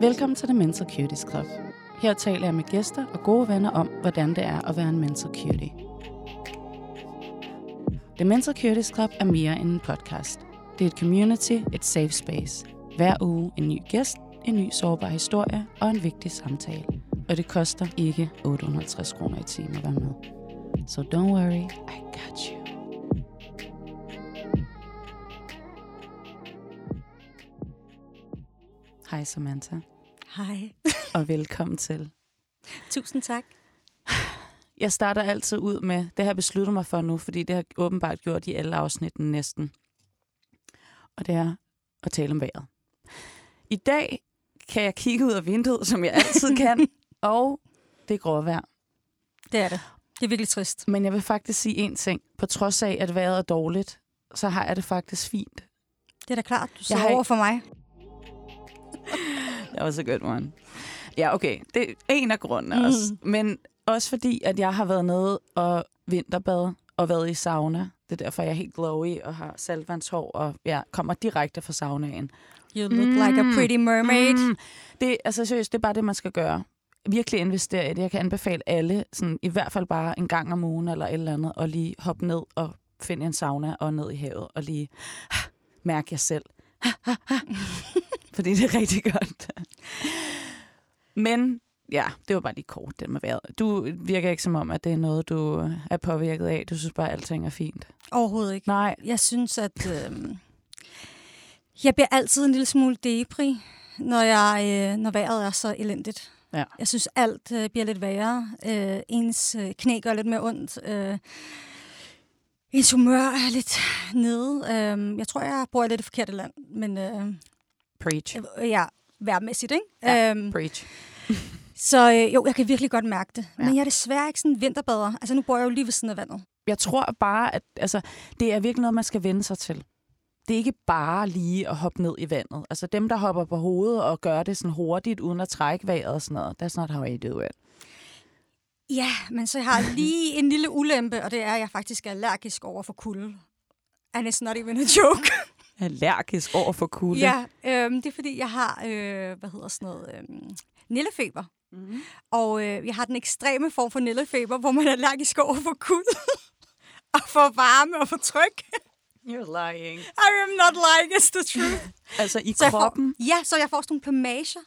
Velkommen til The Mental Cuties Club. Her taler jeg med gæster og gode venner om, hvordan det er at være en mental cutie. The Mental Cuties Club er mere end en podcast. Det er et community, et safe space. Hver uge en ny gæst, en ny sårbar historie og en vigtig samtale. Og det koster ikke 850 kroner i timen at være med. So don't worry, I got you. Hej Samantha, Hej. og velkommen til. Tusind tak. Jeg starter altid ud med, det har jeg besluttet mig for nu, fordi det har åbenbart gjort i alle afsnitten næsten. Og det er at tale om vejret. I dag kan jeg kigge ud af vinduet, som jeg altid kan, og det er gråvejr. Det er det. Det er virkelig trist. Men jeg vil faktisk sige en ting. På trods af, at vejret er dårligt, så har jeg det faktisk fint. Det er da klart, du Jeg sidder har for mig. Det var så godt, one. Ja, okay. Det er en af grundene Mm. mm. også. Men også fordi, at jeg har været nede og vinterbad og været i sauna. Det er derfor, jeg er helt glowy og har saltvandshår og ja, kommer direkte fra saunaen. You look mm. like a pretty mermaid. Mm. Mm. Det, altså seriøst, det er bare det, man skal gøre. Virkelig investere i det. Jeg kan anbefale alle, sådan, i hvert fald bare en gang om ugen eller et eller andet, og lige hoppe ned og finde en sauna og ned i havet og lige mærke jer selv. Fordi det er rigtig godt. Men ja, det var bare lige kort, det med vejret. Du virker ikke som om, at det er noget, du er påvirket af. Du synes bare, at alting er fint. Overhovedet ikke. Nej, Jeg synes, at øh, jeg bliver altid en lille smule depri, når, jeg, øh, når vejret er så elendigt. Ja. Jeg synes, alt øh, bliver lidt værre. Øh, ens øh, knæ gør lidt mere ondt. Øh, ens humør er lidt nede. Øh, jeg tror, jeg bor i lidt det forkerte land, men øh, preach. ja, værmæssigt, ikke? Ja. Øhm, Preach. Så øh, jo, jeg kan virkelig godt mærke det. Ja. Ja. Men jeg er desværre ikke sådan en vinterbader. Altså, nu bor jeg jo lige ved siden af vandet. Jeg tror bare, at altså, det er virkelig noget, man skal vende sig til. Det er ikke bare lige at hoppe ned i vandet. Altså dem, der hopper på hovedet og gør det sådan hurtigt, uden at trække vejret og sådan noget. That's not how I do it. Ja, men så har jeg lige en lille ulempe, og det er, at jeg faktisk er allergisk over for kulde. And it's not even a joke. Allergisk over for kulde. ja, øhm, det er fordi, jeg har, øh, hvad hedder sådan noget, øhm, nillefeber. Mm-hmm. Og øh, jeg har den ekstreme form for nillefeber, hvor man er allergisk over for kulde. og for varme og for tryk. You're lying. I am not lying, it's the truth. Altså i Så kroppen. Får, ja, så jeg får sådan nogle plamager.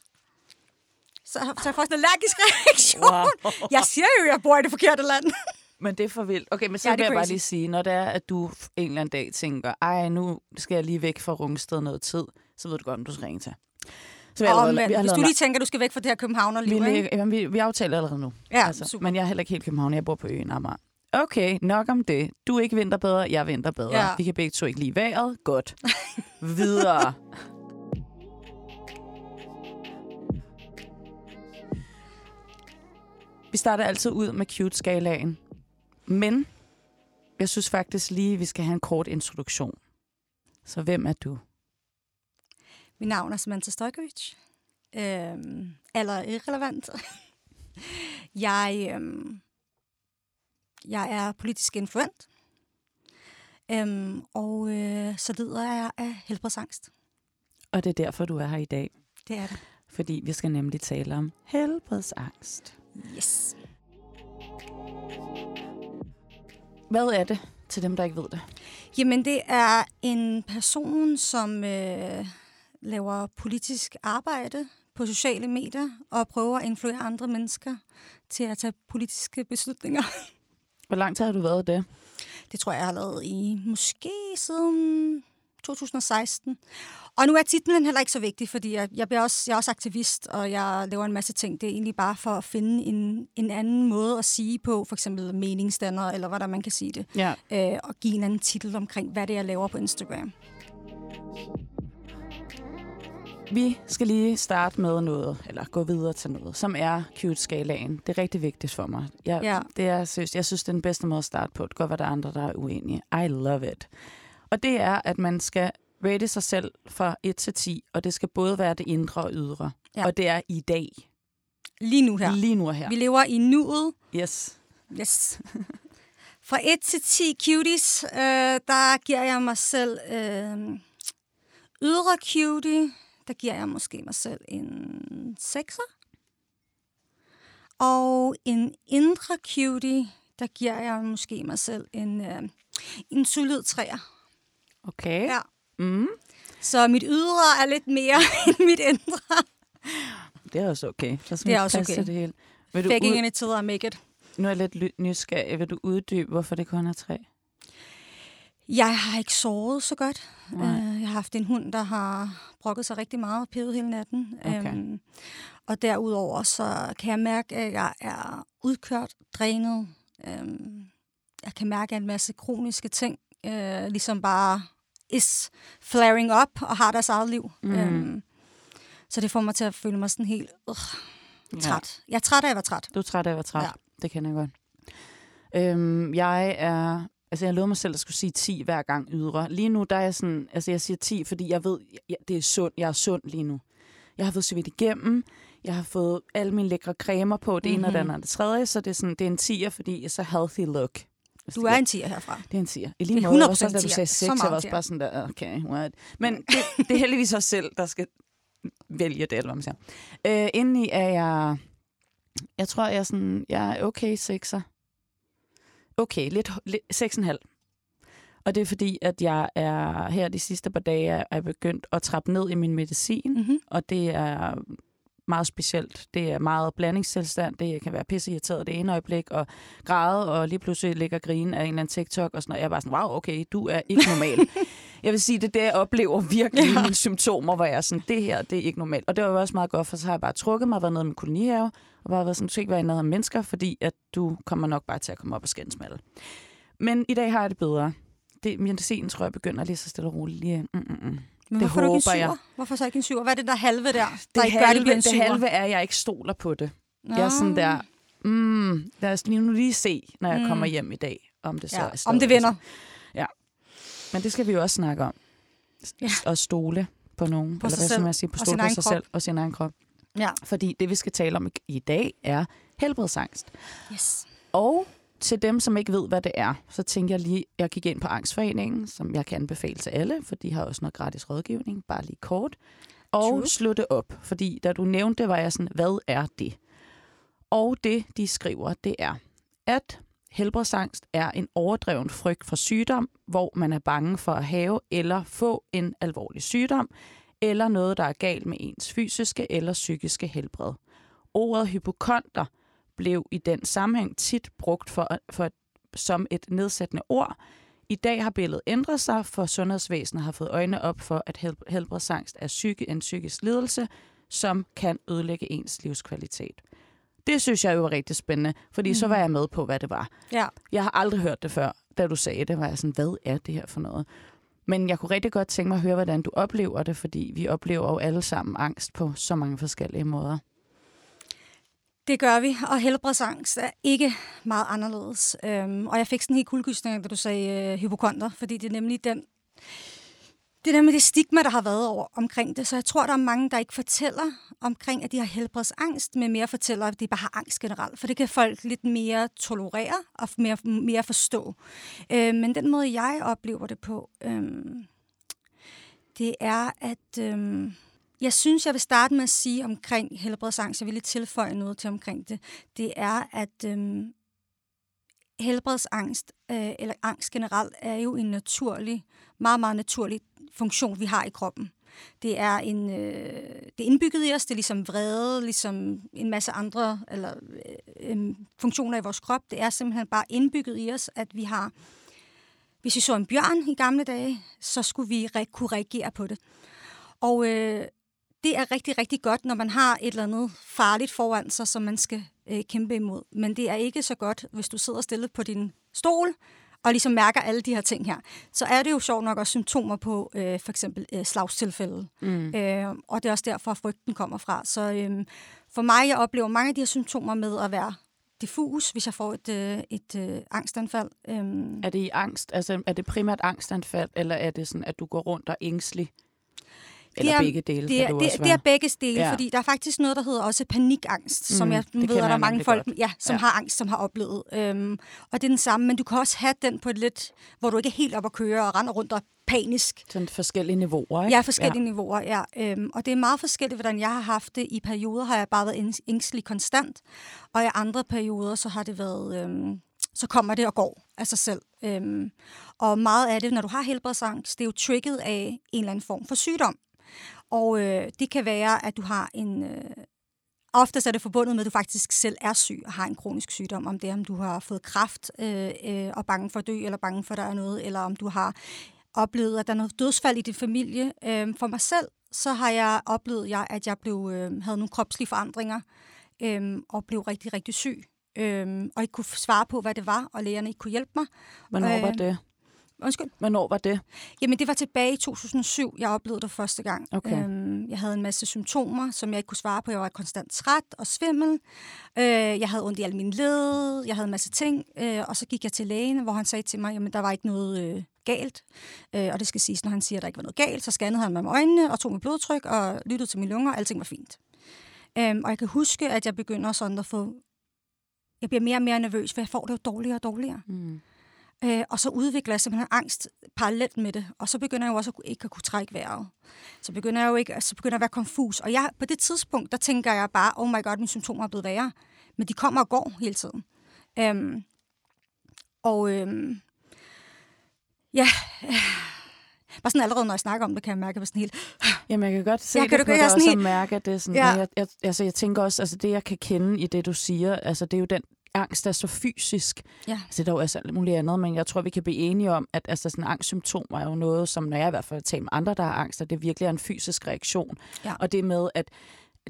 Så, så jeg får sådan en allergisk reaktion. Wow. Jeg siger jo, at jeg bor i det forkerte land. Men det er for vildt. Okay, men så Ja, vil jeg bare lige sige, når det er, at du en eller anden dag tænker, ej, nu skal jeg lige væk fra Rungsted noget tid, så ved du godt, om du skal ringe til. Så vi Åh, allerede- vi har hvis du lige tænker, at du skal væk fra det her København og vi, liv, ikke? jamen, vi, vi aftaler allerede nu. Ja, altså, super. Men jeg er heller ikke helt København, jeg bor på øen Amager. Okay, nok om det. Du er ikke vinterbedre, jeg er vinterbedre. Ja. Vi kan begge to ikke lide vejret. Godt. Videre. Vi starter altid ud med cute-skalaen. Men jeg synes faktisk lige, vi skal have en kort introduktion. Så hvem er du? Mit navn er Samantha Stojkovic. Øhm, eller irrelevant. jeg, øhm, jeg er politisk influent. Øhm, og øh, så lider jeg af helbredsangst. Og det er derfor, du er her i dag. Det er det. Fordi vi skal nemlig tale om helbredsangst. Yes. Hvad er det til dem, der ikke ved det? Jamen, det er en person, som øh, laver politisk arbejde på sociale medier og prøver at influere andre mennesker til at tage politiske beslutninger. Hvor lang tid har du været det? Det tror jeg, jeg har lavet i måske siden 2016. Og nu er titlen heller ikke så vigtig, fordi jeg, jeg, bliver også, jeg er også aktivist, og jeg laver en masse ting. Det er egentlig bare for at finde en, en anden måde at sige på, for eksempel meningsdanner, eller hvordan man kan sige det, Ja. øh, og give en anden titel omkring, hvad det er, jeg laver på Instagram. Vi skal lige starte med noget, eller gå videre til noget, som er cute-skalaen. Det er rigtig vigtigt for mig. Jeg, Ja. det er, synes, jeg synes, det er den bedste måde at starte på. Det kan godt være, der er andre, der er uenige. I love it. Og det er, at man skal rate sig selv fra 1 til 10, og det skal både være det indre og ydre. Ja. Og det er i dag. Lige nu her. Lige nu her. Vi lever i nuet. Yes. Yes. Fra 1 til 10 cuties, øh, der giver jeg mig selv øh, ydre cutie der giver jeg måske mig selv en 6'er. Og en indre cutie, der giver jeg måske mig selv en, øh, en solid 3'er. Okay. Ja. Mm. Så mit ydre er lidt mere end mit indre. Det er også okay. Så skal Det er også okay. Det hele. Vil du Faking ud... it till I make it. Nu er jeg lidt nysgerrig. Vil du uddybe, hvorfor det kun er tre? Jeg har ikke sovet så godt. Nej. Uh, jeg har haft en hund, der har brokket sig rigtig meget og pevet hele natten. Okay. Um, og derudover så kan jeg mærke, at jeg er udkørt, drænet. Um, jeg kan mærke, at en masse kroniske ting uh, ligesom bare is flaring up og har deres eget liv. Mm. Um, så det får mig til at føle mig sådan helt uh, træt. Jeg er træt af at være træt. Du er træt af at være træt. Ja. Ja. Det kender jeg godt. Øhm, jeg er... Altså, jeg lovede mig selv, at jeg skulle sige 10 hver gang ydre. Lige nu, der er jeg sådan... Altså, jeg siger 10, fordi jeg ved, ja, det er sund. Jeg er sund lige nu. Jeg har fået svedt igennem. Jeg har fået alle mine lækre cremer på. Det mm-hmm. ene og det Mhm. andet og det tredje. Så det er, sådan, det er en 10'er, fordi jeg er så healthy look. Du er en tiger herfra. Det er en 10'er. I lige Det måde, 100% også da du 10'er. sagde Så 6, jeg var også 10'er. bare sådan der, okay, what? Men det, det er heldigvis også selv, der skal vælge det, eller hvad man siger. Øh, indeni er jeg, jeg tror, jeg er sådan, jeg er okay 6'er. Okay, lidt, lidt 6,5. Og det er fordi, at jeg er her de sidste par dage, er er begyndt at trappe ned i min medicin, Mm-hmm. og det er meget specielt. Det er meget blandingstilstand. Det kan være pisseirriteret det ene øjeblik, og græde, og lige pludselig ligger og grine af en eller anden TikTok, og sådan noget. Jeg er bare sådan, wow, okay, du er ikke normal. jeg vil sige, det er det, jeg oplever virkelig ja. Mine symptomer, hvor jeg er sådan, det her, det er ikke normalt. Og det var jo også meget godt, for så har jeg bare trukket mig, været nede med kolonihave, og bare været sådan, du skal ikke være i nærheden af mennesker, fordi at du kommer nok bare til at komme op og skændes med alle. Men i dag har jeg det bedre. Det, medicinen tror jeg begynder lige så stille og roligt. Lige, mm, mm, mm. Men Det hvorfor er du ikke håber en jeg. Hvorfor så ikke en syver? Hvad er det der halve der, der Det, gør, halve, det bliver en det syver? halve er, at jeg ikke stoler på det. Nå. Jeg er sådan der, mm, lad os lige nu lige se, når jeg Mm. mm. kommer hjem i dag, om det så Ja, er om stadig det vender. sådan. Men det skal vi jo også snakke om. Ja. Og stole på nogen. På eller hvad skal man sige? På stole på sig krop. selv og sin egen krop. Ja. Fordi det, vi skal tale om i- i dag, er helbredsangst. Yes. Og til dem, som ikke ved, hvad det er, så tænker jeg lige, jeg gik ind på Angstforeningen, som jeg kan anbefale til alle, for de har også noget gratis rådgivning, bare lige kort. Og True. slå det op, fordi da du nævnte det, var jeg sådan, hvad er det? Og det, de skriver, det er, at helbredsangst er en overdreven frygt for sygdom, hvor man er bange for at have eller få en alvorlig sygdom, eller noget, der er galt med ens fysiske eller psykiske helbred. Ordet hypokonter blev i den sammenhæng tit brugt for, for, som et nedsættende ord. I dag har billedet ændret sig, for sundhedsvæsenet har fået øjnene op for, at helb- helbredsangst er psyke, en psykisk lidelse, som kan ødelægge ens livskvalitet. Det synes jeg jo var rigtig spændende, fordi mm. så var jeg med på, hvad det var. Ja. Jeg har aldrig hørt det før, da du sagde det, var jeg sådan, hvad er det her for noget? Men jeg kunne rigtig godt tænke mig at høre, hvordan du oplever det, fordi vi oplever jo alle sammen angst på så mange forskellige måder. Det gør vi, og helbredsangst er ikke meget anderledes. Øhm, og jeg fik sådan en helt kuldegysning, da du sagde øh, hypokonter, fordi det er nemlig den det er nemlig det stigma, der har været over omkring det. Så jeg tror, der er mange, der ikke fortæller omkring, at de har helbredsangst, men mere fortæller, at de bare har angst generelt. For det kan folk lidt mere tolerere og mere, mere forstå. Øh, men den måde, jeg oplever det på, øh, det er, at øh, jeg synes, jeg vil starte med at sige omkring helbredsangst. Jeg vil lige tilføje noget til omkring det. Det er, at øhm, helbredsangst, øh, eller angst generelt, er jo en naturlig, meget, meget naturlig funktion, vi har i kroppen. Det er, en, øh, det er indbygget i os, det er ligesom vrede, ligesom en masse andre eller, øh, øh, funktioner i vores krop. Det er simpelthen bare indbygget i os, at vi har, hvis vi så en bjørn i gamle dage, så skulle vi re- kunne reagere på det. Og øh, det er rigtig, rigtig godt, når man har et eller andet farligt foran sig, som man skal øh, kæmpe imod. Men det er ikke så godt, hvis du sidder stille på din stol, og ligesom mærker alle de her ting her, så er det jo sjovt nok også symptomer på øh, for eksempel øh, slagstilfælde. Mm. Øh, og det er også derfor, frygten kommer fra. Så øh, for mig, jeg oplever mange af de her symptomer med at være diffus, hvis jeg får et, øh, et øh, angstanfald. Øh, Er det i angst? Altså, er det primært angstanfald, eller er det sådan, at du går rundt og ængstelig? Eller det er, begge dele, det er, det, det, er begge dele, Ja. ja. fordi der er faktisk noget, der hedder også panikangst, som Mm, jeg det ved, at der jeg er mange folk, godt. ja, som Ja. ja. har angst, som har oplevet. Øhm, og det er den samme, men du kan også have den på et lidt, hvor du ikke er helt op at køre og render rundt og panisk. Sådan forskellige niveauer, ikke? Jeg er forskellige ja. niveauer, ja. Øhm, og det er meget forskelligt, hvordan jeg har haft det. I perioder har jeg bare været æng- ængstelig konstant, og i andre perioder, så har det været... Øhm, så kommer det og går af sig selv. Øhm, og meget af det, når du har helbredsangst, det er jo trigget af en eller anden form for sygdom. Og øh, det kan være, at du har en... Øh, oftest er det forbundet med, at du faktisk selv er syg og har en kronisk sygdom. Om det er, om du har fået kræft øh, øh, og bange for at dø, eller bange for, at der er noget, eller om du har oplevet, at der er noget dødsfald i din familie. Øh, for mig selv, så har jeg oplevet, jeg, at jeg blev, øh, havde nogle kropslige forandringer øh, og blev rigtig, rigtig syg. Øh, og ikke kunne svare på, hvad det var, og lægerne ikke kunne hjælpe mig. Hvornår var Øh, det? Undskyld. Hvornår var det? Jamen, det var tilbage i 2007, jeg oplevede det første gang. Okay. Øhm, jeg havde en masse symptomer, som jeg ikke kunne svare på. Jeg var konstant træt og svimmel. Øh, jeg havde ondt i alle mine led. Jeg havde en masse ting. Øh, og så gik jeg til lægen, hvor han sagde til mig, jamen, der var ikke noget øh, galt. Øh, og det skal siges, når han siger, at der ikke var noget galt, så scannede han mig med øjnene og tog mit blodtryk og lyttede til mine lunger, og alting var fint. Øhm, og jeg kan huske, at jeg begynder sådan at få... Jeg bliver mere og mere nervøs, for jeg får det jo dårligere og dårligere. Mm. Øh, og så udvikler jeg simpelthen angst parallelt med det. Og så begynder jeg jo også at, ikke at kunne trække vejret. Så begynder jeg jo ikke, så begynder jeg at være konfus. Og jeg, på det tidspunkt, der tænker jeg bare, oh my god, mine symptomer er blevet værre. Men de kommer og går hele tiden. Øhm, og øhm, ja, bare sådan allerede, når jeg snakker om det, kan jeg mærke, at jeg sådan helt... Jamen, jeg kan godt se Ja, det kan du- på jeg dig sådan også helt- mærke, at det er sådan... Ja. Jeg, jeg, altså, jeg tænker også, altså det, jeg kan kende i det, du siger, altså det er jo den angst, er så fysisk. Ja. Altså, der er jo også alt muligt andet, men jeg tror, vi kan blive enige om, at altså, sådan angstsymptomer er jo noget, som når jeg i hvert fald taler med andre, der har angst, at det virkelig er en fysisk reaktion. Ja. Og det med, at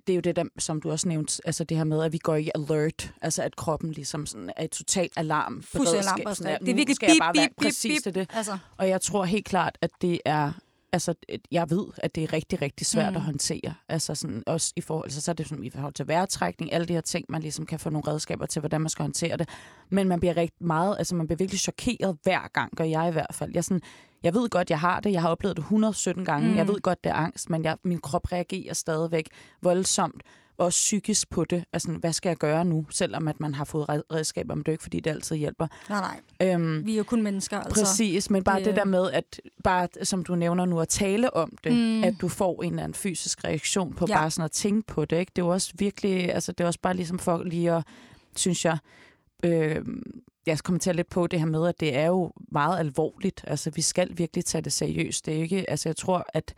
det er jo det, der, som du også nævnte, altså det her med, at vi går i alert, altså at kroppen ligesom sådan er et totalt alarm. Fuldstændig alarmberedskab. sådan, at Det er virkelig skal jeg bip, bare være bip, bip, præcis bip. til det. Altså, Og jeg tror helt klart, at det er altså, et- jeg ved, at det er rigtig, rigtig svært mm. At håndtere. Altså sådan, også i forhold, altså, så er det sådan, i forhold til vejrtrækning, alle de her ting, man ligesom kan få nogle redskaber til, hvordan man skal håndtere det. Men man bliver rigtig meget, altså man bliver virkelig chokeret hver gang, gør jeg i hvert fald. Jeg, sådan, jeg ved godt, jeg har det. Jeg har oplevet det 117 gange. Mm. Jeg ved godt, det er angst, men jeg, min krop reagerer stadigvæk voldsomt også psykisk på det. Altså, hvad skal jeg gøre nu? Selvom at man har fået red- redskaber, men det er ikke, fordi det altid hjælper. nej, nej. Øhm, Vi er jo kun mennesker. Altså. Præcis, men bare det, det- der med, at bare, som du nævner nu, at tale om det, Mm. at du får en eller anden fysisk reaktion på Ja. ja. bare sådan at tænke på det. Ikke? Det er jo også virkelig, altså det er også bare ligesom for lige at, synes jeg, øh, jeg kommenterer lidt på det her med, at det er jo meget alvorligt. Altså vi skal virkelig tage det seriøst. Det er ikke, altså jeg tror, at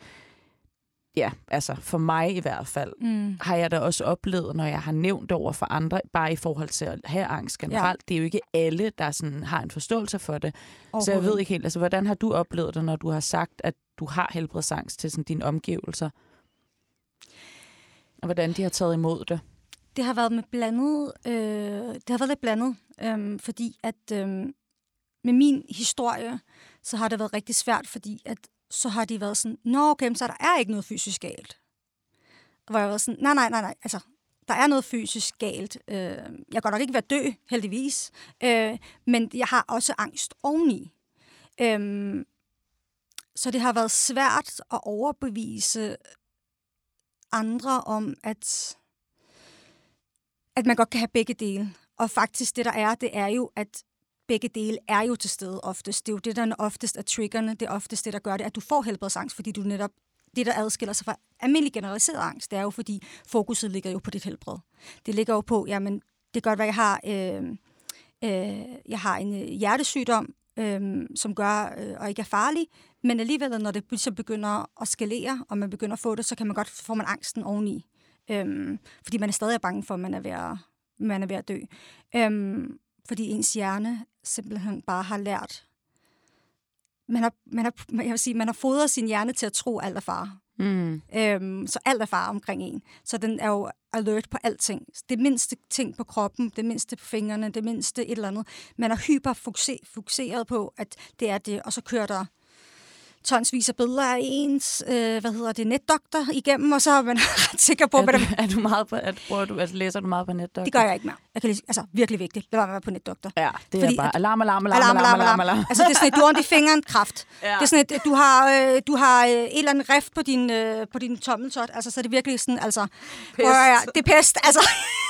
ja, altså for mig i hvert fald, Mm. har jeg da også oplevet, når jeg har nævnt over for andre, bare i forhold til at have angst generelt. Ja. Det er jo ikke alle, der sådan har en forståelse for det. Så jeg ved ikke helt, altså hvordan har du oplevet det, når du har sagt, at du har helbredsangst til sådan dine omgivelser? Og hvordan de har taget imod det? Det har været med blandet, øh, det har været lidt blandet, øh, fordi at øh, med min historie, så har det været rigtig svært, fordi at så har de været sådan, nå okay, så der er ikke noget fysisk galt. Hvor jeg var sådan, nej, nej, nej, nej, altså, der er noget fysisk galt. Øh, jeg kan nok ikke være dø, heldigvis, øh, men jeg har også angst oveni. Øh, så det har været svært at overbevise andre om, at at man godt kan have begge dele. Og faktisk det, der er, det er jo, at begge dele er jo til stede oftest. Det er jo det, der oftest er triggerne. Det er oftest det, der gør det, at du får helbredsangst, fordi du netop det, der adskiller sig fra almindelig generaliseret angst, det er jo, fordi fokuset ligger jo på dit helbred. Det ligger jo på, jamen, det kan godt være, jeg har, øh, øh, jeg har en øh, hjertesygdom, øh, som gør øh, og ikke er farlig, men alligevel, når det så begynder at skalere, og man begynder at få det, så kan man godt få man angsten oveni. Øh, fordi man er stadig bange for, at man er ved at, man er ved at dø. Øh, fordi ens hjerne simpelthen bare har lært... Man har, man har, jeg vil sige, man har fodret sin hjerne til at tro, alt er fare. Mm. Øhm, så alt er fare omkring en. Så den er jo alert på alting. Det mindste ting på kroppen, det mindste på fingrene, det mindste et eller andet. Man er hyperfokuseret på, at det er det, og så kører der tonsvis af billeder af ens, øh, hvad hedder det, netdoktor igennem, og så er man ret sikker på, Er du, er du meget på, at, bruger du, altså, læser du meget på netdoktor? Det gør jeg ikke mere. Jeg kan lige, altså, virkelig vigtigt. Lad være på netdoktor. Ja, det Fordi er bare alarm, alarm, alarm, Alarm, alarm, alarm. alarm. Altså, det er sådan et, du har ondt i fingeren, kraft. Ja. Det er sådan et, du har, øh, du har øh, et eller andet rift på din, øh, på din tommeltot. Altså, så er det virkelig sådan, altså... Prøv at høre, det er pest, altså...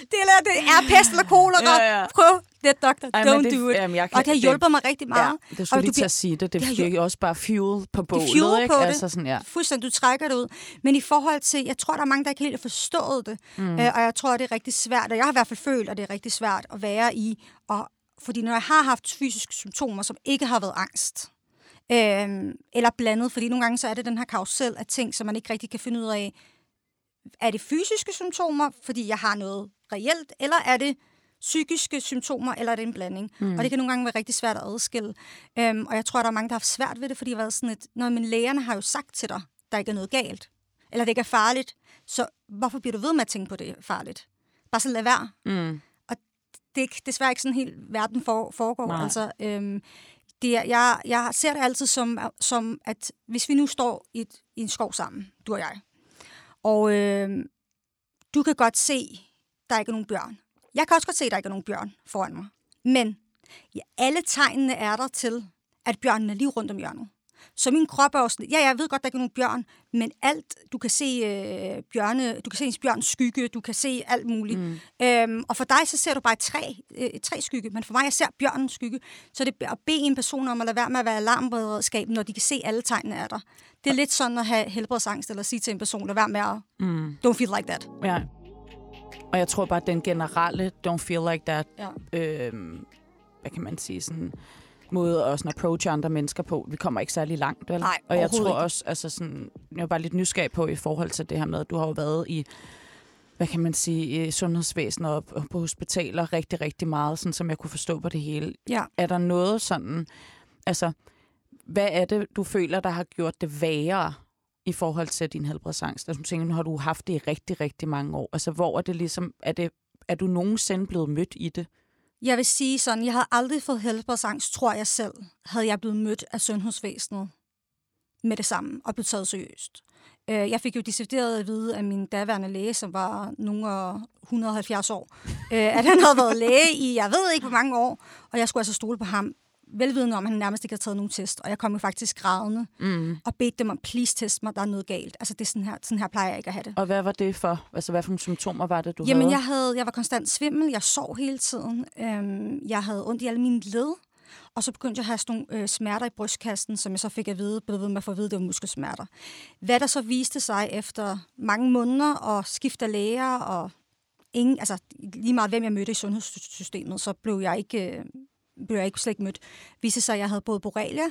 det, er, det er pest eller kolera. Ja, ja. Prøv det, doktor. Ej, Don't det- do it. jamen, jeg kan- og det har det- hjulpet mig rigtig meget. Ja, det Og skulle du lige til at sige det. Det det fik jo også bare fuel på bålet, fuel ikke? på det. Altså sådan, ja. Fuldstændig, du trækker det ud. Men i forhold til, jeg tror, der er mange, der ikke helt har forstået det. Mm. Øh, og jeg tror, det er rigtig svært, og jeg har i hvert fald følt, at det er rigtig svært at være i. Og, fordi når jeg har haft fysiske symptomer, som ikke har været angst, øh, eller blandet, fordi nogle gange så er det den her karusel af ting, som man ikke rigtig kan finde ud af, er det fysiske symptomer, fordi jeg har noget reelt, eller er det psykiske symptomer, eller er det en blanding? Mm. Og det kan nogle gange være rigtig svært at adskille. Øhm, og jeg tror, der er mange, der har haft svært ved det, fordi det har været sådan et, når men lægerne har jo sagt til dig, der ikke er noget galt, eller det ikke er farligt, så hvorfor bliver du ved med at tænke på, det farligt? Bare så lad være. Mm. Det er ikke, desværre ikke sådan helt verden for, foregår. Nej. Altså, øhm, det er, jeg, jeg ser det altid som, som, at hvis vi nu står i, et, i en skov sammen, du og jeg, og øh, du kan godt se, der ikke er nogen bjørn. Jeg kan også godt se, der ikke er nogen bjørn foran mig. Men ja, alle tegnene er der til, at bjørnen er lige rundt om hjørnet. Så min krop er også sådan, ja, jeg ved godt, der ikke er nogen bjørn, men alt, du kan se øh, bjørne, du kan se en bjørns skygge, du kan se alt muligt. Mm. Øhm, og for dig, så ser du bare et træ, øh, et træ skygge, men for mig, jeg ser bjørnens skygge. Så det er at bede en person om at lade være med at være alarmberedskab, når de kan se, alle tegnene er der. Det er lidt sådan at have helbredsangst, eller sige til en person, lad være med at, Mm. don't feel like that. Ja. Og jeg tror bare, at den generelle don't feel like that, Ja. øhm, hvad kan man sige, sådan måde at sådan approache andre mennesker på. Vi kommer ikke særlig langt, vel? Nej, Og jeg tror ikke. også, altså sådan, jeg er bare lidt nysgerrig på i forhold til det her med, at du har jo været i, hvad kan man sige, i sundhedsvæsenet og på hospitaler rigtig, rigtig meget, sådan som jeg kunne forstå på det hele. Ja. Er der noget sådan, altså, hvad er det, du føler, der har gjort det værre i forhold til din helbredsangst? Altså, du tænker, nu har du haft det i rigtig, rigtig mange år. Altså, hvor er det ligesom, er, det, er du nogensinde blevet mødt i det? Jeg vil sige sådan, jeg havde aldrig fået helbredsangst, tror jeg selv, havde jeg blevet mødt af sundhedsvæsenet med det samme og blevet taget seriøst. Øh, jeg fik jo decideret at vide af min daværende læge, som var nogle 170 år, øh, at han havde været læge i, jeg ved ikke hvor mange år, og jeg skulle altså stole på ham, velvidende om, at han nærmest ikke havde taget nogen test. Og jeg kom jo faktisk grædende Mm. og bedte dem om, please test mig, der er noget galt. Altså, det er sådan her, sådan her plejer jeg ikke at have det. Og hvad var det for? Altså, hvad for nogle symptomer var det, du Jamen, havde? jeg, havde, jeg var konstant svimmel, jeg sov hele tiden, øhm, jeg havde ondt i alle mine led, og så begyndte jeg at have sådan nogle øh, smerter i brystkassen, som jeg så fik at vide, blev ved med at få at vide, det var muskelsmerter. Hvad der så viste sig efter mange måneder og skift af læger, og ingen, altså lige meget hvem jeg mødte i sundhedssystemet, så blev jeg ikke, øh, blev jeg ikke slet ikke mødt. Viste sig, at jeg havde både borrelia,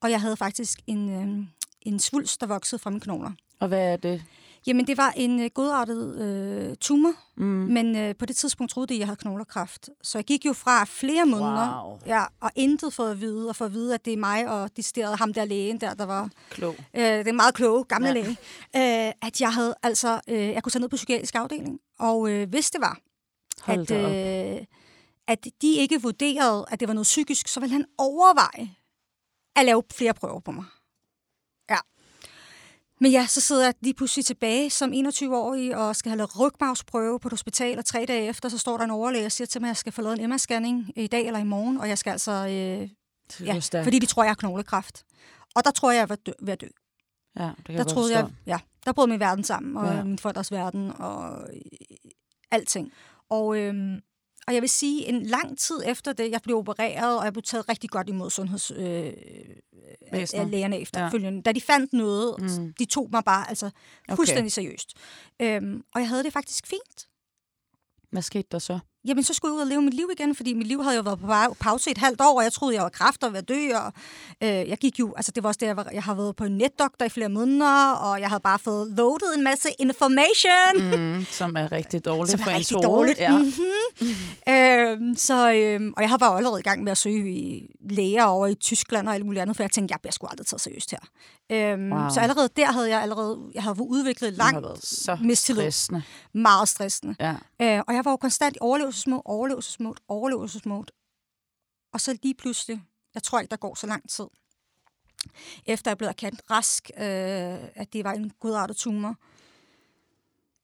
og jeg havde faktisk en, øh, en svulst, der voksede fra mine knogler. Og hvad er det? Jamen, det var en øh, godartet øh, tumor, Mm. men øh, på det tidspunkt troede de, at jeg havde knoglerkræft. Så jeg gik jo fra flere måneder, Wow. ja, og intet for at vide, og for at vide, at det er mig og decideret ham der lægen der, der var Klog. øh, den meget kloge gamle Ja. læge, øh, at jeg havde altså, øh, jeg kunne tage ned på psykiatrisk afdeling. Og øh, hvis det var, Hold at, øh, at de ikke vurderede, at det var noget psykisk, så ville han overveje at lave flere prøver på mig. Ja. Men ja, så sidder jeg lige pludselig tilbage som 21-årig og skal have lavet rygmavsprøve på et hospital, og tre dage efter, så står der en overlæge og siger til mig, at jeg skal få lavet en MR-scanning i dag eller i morgen, og jeg skal altså, øh, ja, fordi de tror, jeg har knoglekræft. Og der tror jeg, jeg var dø, ved at dø. Ja, det kan Der jeg troede jeg, ja, der brød min verden sammen, og ja. min forældres verden, og øh, alting. Og, øhm, og jeg vil sige, en lang tid efter det, jeg blev opereret, og jeg blev taget rigtig godt imod sundhedslægerne øh, Væsener. af lægerne efterfølgende. Ja. Da de fandt noget, Mm. de tog mig bare altså Okay. fuldstændig seriøst. Øhm, og jeg havde det faktisk fint. Hvad skete der så? Jamen, så skulle jeg ud og leve mit liv igen, fordi mit liv havde jo været på pau- pause et halvt år, og jeg troede, jeg var kræft og ved at dø, og øh, jeg gik jo, altså det var også det, jeg, var, jeg har været på en netdoktor i flere måneder, og jeg havde bare fået loadet en masse information, Mm, som er rigtig dårligt som for er ens rigtig hoved. dårligt. Ja. Mm-hmm. øhm, så, øhm, og jeg har bare allerede i gang med at søge i læger over i Tyskland og alt muligt andet, for jeg tænkte, jeg bliver sgu aldrig taget seriøst her. Øhm, Wow. Så allerede der havde jeg allerede, jeg havde udviklet langt mistillid. stressende. meget stressende. Ja. Øh, og jeg var jo konstant i overlevelsesmode, overlevelsesmode, overlevelsesmode. Og så lige pludselig, jeg tror ikke, der går så lang tid, efter jeg blev erkendt rask, øh, at det var en godartet tumor,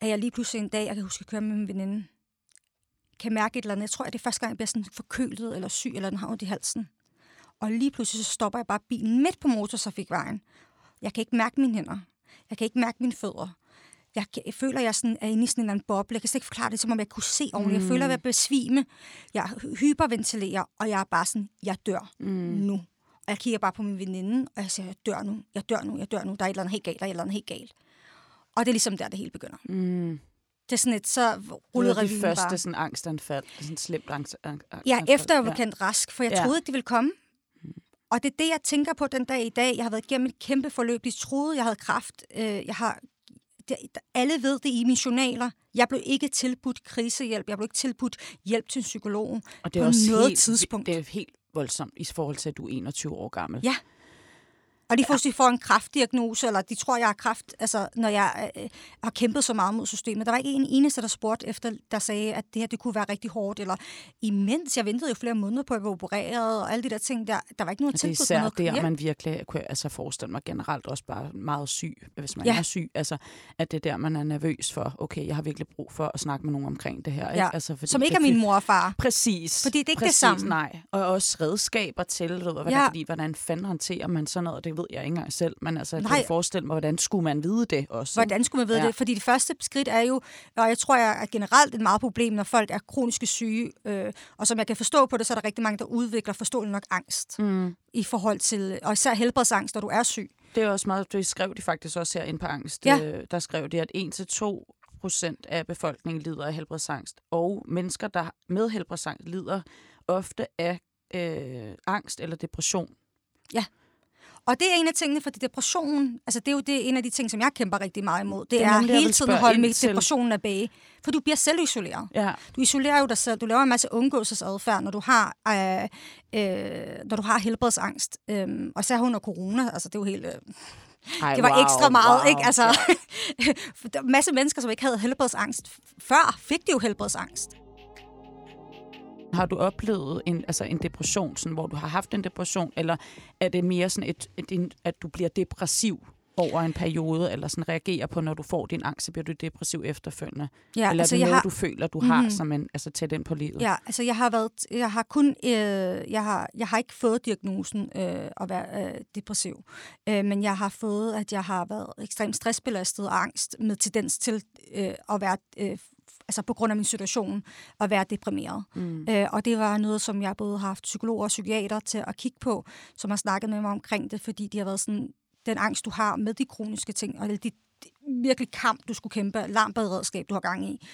at jeg lige pludselig en dag, jeg kan huske at køre med min veninde, kan mærke et eller andet. Jeg tror, at det er første gang, jeg bliver sådan forkølet eller syg, eller den har ondt i halsen. Og lige pludselig så stopper jeg bare bilen midt på motortrafikvejen. Jeg kan ikke mærke mine hænder. Jeg kan ikke mærke mine fødder. Jeg, jeg føler, jeg sådan er inde i sådan en eller anden boble. Jeg kan slet ikke forklare det, som om jeg kunne se ordentligt. Jeg føler, at jeg besvime. Jeg hyperventilerer, og jeg er bare sådan, jeg dør mm. nu. Og jeg kigger bare på min veninde, og jeg siger, jeg dør nu, jeg dør nu, jeg dør nu. Der er et eller andet helt galt, der er et eller andet helt galt. Og det er ligesom der, det hele begynder. Mm. Det er sådan et, så rullede Det revyen første bare. sådan angstanfald, sådan slemt angst, angst, Ja, angstanfald. efter jeg var kendt rask, for jeg Ja. troede ikke, det ville komme. Og det er det, jeg tænker på den dag i dag. Jeg har været igennem et kæmpe forløb. De troede, jeg havde kraft. Øh, Jeg har, det, alle ved det i mine journaler. Jeg blev ikke tilbudt krisehjælp. Jeg blev ikke tilbudt hjælp til en psykolog Og det er på også noget helt, tidspunkt. Det er helt voldsomt i forhold til, at du er 21 år gammel. Ja. Og får, ja. får en kraftdiagnose, eller de tror, jeg har kraft, altså, når jeg øh, har kæmpet så meget mod systemet. Der var ikke en eneste, der spurgte efter, der sagde, at det her det kunne være rigtig hårdt. Eller imens, jeg ventede jo flere måneder på at blive opereret, og alle de der ting der. Der var ikke nogen Og det er tilbud især noget der, man virkelig kunne jeg altså forestille mig generelt også bare meget syg, hvis man Ja. er syg. Altså, at det er der, man er nervøs for, okay, jeg har virkelig brug for at snakke med nogen omkring det her. Ikke? Ja. Altså, fordi Som ikke det er min mor og far. Præcis. Fordi det er ikke det Præcis, samme. Nej, og også redskaber til, ved, hvordan, Ja. ja. fordi, hvordan fanden håndterer man sådan noget, det ved jeg ikke engang selv, men altså, jeg Nej. kan forestille mig, hvordan skulle man vide det også? Hvordan skulle man vide ja. Ja. det? Fordi det første skridt er jo, og jeg tror, jeg er generelt et meget problem, når folk er kroniske syge, øh, og som jeg kan forstå på det, så er der rigtig mange, der udvikler forståeligt nok angst mm. i forhold til, og især helbredsangst, når du er syg. Det er også meget, det skrev de faktisk også her inde på angst. Ja. Øh, Der skrev de, at 1-2 procent af befolkningen lider af helbredsangst, og mennesker, der med helbredsangst, lider ofte af øh, angst eller depression. Og det er en af tingene, fordi depressionen, altså det er jo det, en af de ting, som jeg kæmper rigtig meget imod. Det, Det er nemlig hele tiden at holde med til. depressionen af bage. For du bliver selvisoleret. Ja, Du isolerer jo dig selv. Du laver en masse undgåelsesadfærd, når du har, øh, øh, når du har helbredsangst. Øhm, og især under corona, altså det er jo helt... Øh, Ej, det var wow, ekstra meget, wow. ikke? Altså, masse mennesker, som ikke havde helbredsangst før, fik de jo helbredsangst. Har du oplevet en, altså en depression, sådan, hvor du har haft en depression, eller er det mere sådan, et, et, en, at du bliver depressiv over en periode, eller sådan reagerer på, når du får din angst, så bliver du depressiv efterfølgende? Ja, eller altså, er det noget, har- du føler, du har Mhm. som en, altså tæt ind på livet? Ja, altså jeg har været, jeg har kun, øh, jeg har, jeg har ikke fået diagnosen øh, at være øh, depressiv, øh, men jeg har fået, at jeg har været ekstremt stressbelastet og angst med tendens til øh, at være, øh, altså på grund af min situation, at være deprimeret. Mm. Øh, og det var noget, som jeg både har haft psykologer og psykiater til at kigge på, som har snakket med mig omkring det, fordi de har været sådan, den angst, du har med de kroniske ting, og det, det virkelig kamp, du skulle kæmpe, alarmberedskab, du har gang i,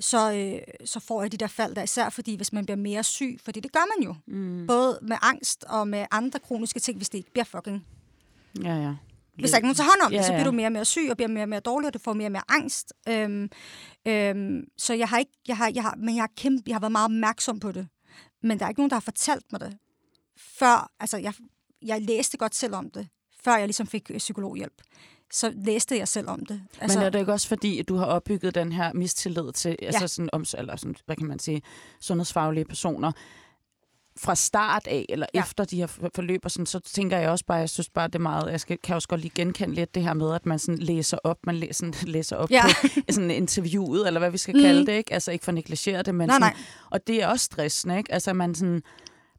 så, øh, så får jeg de der fald der, især fordi, hvis man bliver mere syg, fordi det gør man jo, mm. både med angst og med andre kroniske ting, hvis det ikke bliver fucking ja. ja. hvis der ikke er nogen tager hånd om det, Ja, så bliver ja. du mere og mere syg, og bliver mere og mere dårlig, og du får mere og mere angst. Øhm, øhm, så jeg har ikke, jeg har, jeg har, men jeg har, kæmpe, jeg har været meget opmærksom på det. Men der er ikke nogen, der har fortalt mig det. Før, altså jeg, jeg læste godt selv om det, før jeg ligesom fik øh, psykologhjælp. Så læste jeg selv om det. Altså, Men er det ikke også fordi, at du har opbygget den her mistillid til ja. altså sådan, om, eller sådan, hvad kan man sige, sundhedsfaglige personer fra start af, eller Ja. ja. efter de her for- forløb, og sådan, så tænker jeg også bare, jeg synes bare, det er meget, jeg skal, kan også godt lige genkende lidt det her med, at man sådan læser op, man læser, sådan, læser op Ja. ja. på sådan interviewet, eller hvad vi skal kalde det, ikke? Altså ikke for at negligere det, men Nej, sådan, nej. og det er også stressende, ikke? Altså man sådan,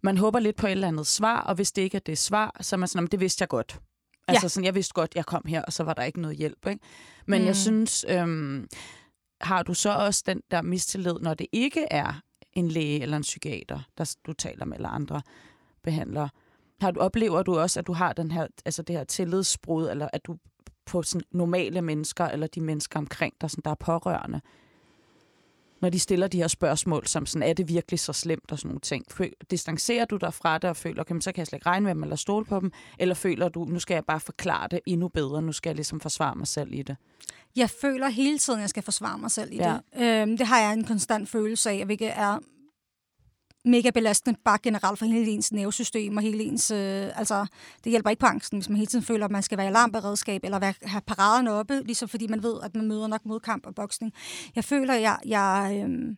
man håber lidt på et eller andet svar, og hvis det ikke er det svar, så er man sådan, "Jamen, det vidste jeg godt. Altså sådan, jeg vidste godt, jeg kom her, og så var der ikke noget hjælp, ikke? Men mm. jeg synes, øhm, har du så også den der mistillid, når det ikke er en læge eller en psykiater, der du taler med, eller andre behandlere? Har du, oplever du også, at du har den her, altså det her tillidsbrud, eller at du på sådan normale mennesker, eller de mennesker omkring dig, sådan, der er pårørende, når de stiller de her spørgsmål, som sådan, er det virkelig så slemt og sådan nogle ting? Føl, distancerer du dig fra det og føler, okay, så kan jeg slet ikke regne med dem eller stole på dem? Eller føler du, nu skal jeg bare forklare det endnu bedre, nu skal jeg ligesom forsvare mig selv i det? Jeg føler hele tiden, at jeg skal forsvare mig selv i Ja. det. Øhm, det har jeg en konstant følelse af, hvilket er mega belastende bare generelt for hele ens nervesystem og hele ens... Øh, altså, det hjælper ikke på angsten, hvis man hele tiden føler, at man skal være i alarmberedskab eller være, have paraderne oppe, ligesom fordi man ved, at man møder nok modkamp og boksning. Jeg føler, jeg... jeg øh,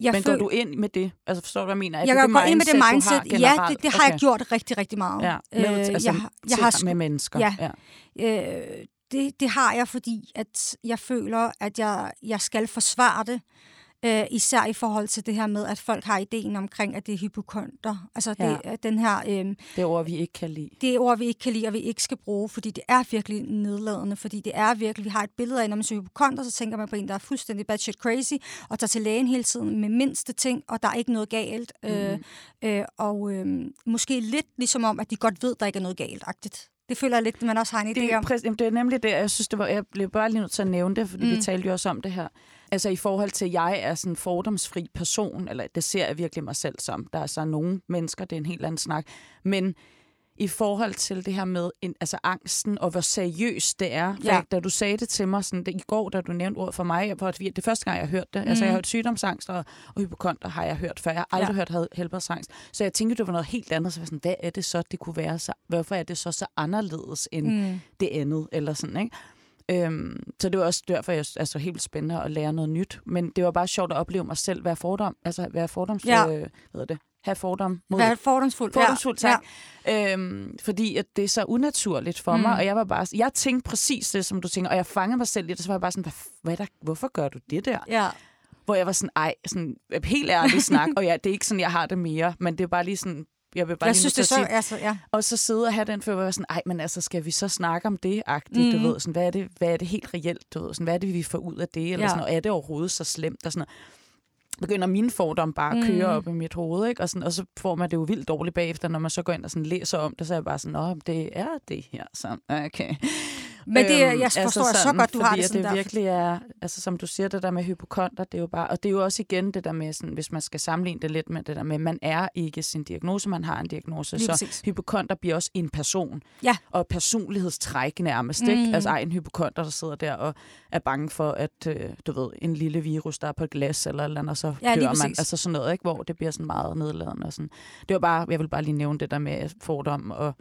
jeg Men føl- går du ind med det? Altså forstår du, hvad jeg mener? Er jeg det kan gå ind med det du har mindset. Ja, det, det har Okay. jeg gjort rigtig, rigtig meget. Ja, med, Øh, altså, jeg, jeg har sku- med mennesker. Ja. ja. Øh, det, det har jeg, fordi at jeg føler, at jeg, jeg skal forsvare det. Øh, især i forhold til det her med, at folk har ideen omkring, at det er hypokonter. Altså det, Ja. ja. den her, øh, Det ord, vi ikke kan lide. det ord, vi ikke kan lide, og vi ikke skal bruge, fordi det er virkelig nedladende, fordi det er virkelig, vi har et billede af, når man ser hypokonter, så tænker man på en, der er fuldstændig batshit crazy, og tager til lægen hele tiden med mindste ting, og der er ikke noget galt. Mm. Øh, øh, og øh, måske lidt ligesom om, at de godt ved, der ikke er noget galt-agtigt. Det føler jeg lidt, at man også har en idé Det, om. præ- jamen, det er nemlig det, jeg synes, det var, jeg blev bare lige nødt til at nævne det, fordi mm. vi talte jo også om det her. Altså i forhold til, at jeg er sådan en fordomsfri person, eller det ser jeg virkelig mig selv som. Der er så nogle mennesker, det er en helt anden snak. Men i forhold til det her med en, altså angsten, og hvor seriøst det er. Ja. Da du sagde det til mig sådan, det, i går, da du nævnte ordet for mig, hvor det er første gang, jeg har hørt det. Mm. Altså jeg har hørt sygdomsangst og, og hypokonter, har jeg hørt før. Jeg har aldrig Ja. hørt helbredsangst. Så jeg tænkte, det var noget helt andet. Så var sådan, hvad er det så, det kunne være? Så, hvorfor er det så så anderledes end Mm. det andet, eller sådan, ikke? Øhm, så det var også derfor, jeg altså helt spændende at lære noget nyt. Men det var bare sjovt at opleve mig selv være fordom, altså være fordoms, Ja. ja. øh, hvad hedder det, have fordom mod Hvad er fordomsfuldt? Fordomsfuldt, tak. Ja. Øhm, fordi at det er så unaturligt for mm. mig, og jeg var bare, jeg tænkte præcis det, som du tænker, og jeg fangede mig selv i det, så var jeg bare sådan, hvad, hvad er der, hvorfor gør du det der? Ja. Hvor jeg var sådan, ej, sådan, helt ærligt snak, og ja, det er ikke sådan, jeg har det mere, men det er bare lige sådan, jeg vil bare Jeg lige synes, det så... sige, Altså, ja. og så sidde og have den følelse, hvor jeg sådan, ej, men altså, skal vi så snakke om det, agtigt, Mhm. du ved, sådan, hvad er det, hvad er det helt reelt, du ved, sådan, hvad er det, vi får ud af det, eller Ja. sådan, og er det overhovedet så slemt, og sådan noget. begynder mine fordomme bare at køre Mhm. op i mit hoved, ikke? Og, sådan, og så får man det jo vildt dårligt bagefter, når man så går ind og sådan læser om det, så er jeg bare sådan, nå, det er det her, så okay. Men det, Øhm, jeg forstår altså så godt, du har det sådan det der. virkelig er, altså som du siger, det der med hypokonter, det er jo bare, og det er jo også igen det der med, sådan, hvis man skal sammenligne det lidt med det der med, man er ikke sin diagnose, man har en diagnose, Lige så præcis. hypokonter bliver også en person, Ja. og personlighedstræk nærmest, ikke? Mhm. Altså ej, en hypokonter, der sidder der og er bange for, at, øh, du ved, en lille virus, der er på et glas eller eller andet, og så Ja, dør man. præcis. Altså sådan noget, ikke? Hvor det bliver sådan meget nedladende og sådan. Det var bare, jeg vil bare lige nævne det der med fordom og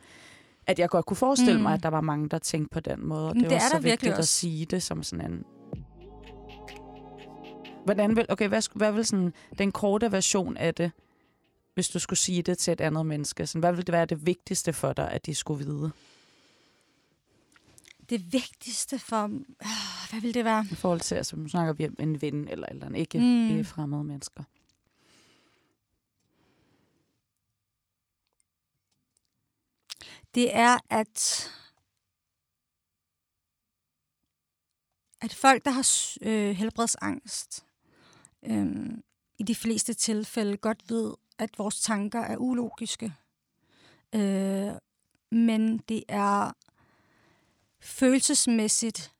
at jeg godt kunne forestille Mm. mig, at der var mange, der tænkte på den måde. Og det, det var er så vigtigt at også. sige det som sådan en... Hvordan vil, okay, hvad, hvad vil sådan den korte version af det, hvis du skulle sige det til et andet menneske? Sådan, hvad vil det være det vigtigste for dig, at de skulle vide? Det vigtigste for... Øh, hvad vil det være? I forhold til, altså nu snakker vi om en ven eller, eller en ikke, mm. ikke fremmede mennesker. Det er, at at folk, der har øh, helbredsangst, øh, i de fleste tilfælde godt ved, at vores tanker er ulogiske. Øh, men det er følelsesmæssigt,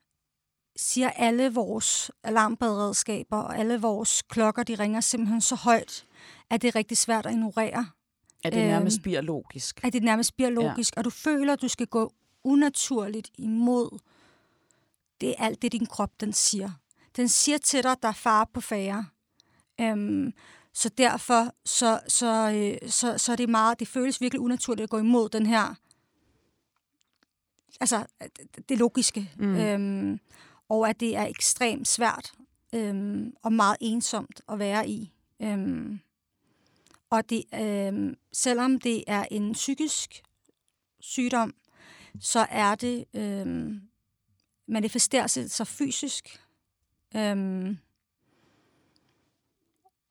siger alle vores alarmberedskaber og alle vores klokker, de ringer simpelthen så højt, at det er rigtig svært at ignorere at det Øhm, nærmest bliver logisk. at det nærmest bliver logisk, ja. og du føler, at du skal gå unaturligt imod det er alt det, din krop den siger. Den siger til dig, der er far på færre. Øhm, så derfor så, så, øh, så, så er det meget, det føles virkelig unaturligt at gå imod den her, altså det- det logiske. Mm. Øhm, og at det er ekstremt svært øhm, og meget ensomt at være i. Øhm, og det, øhm, selvom det er en psykisk sygdom, så er det øhm, manifesterer sig, sig fysisk. Øhm,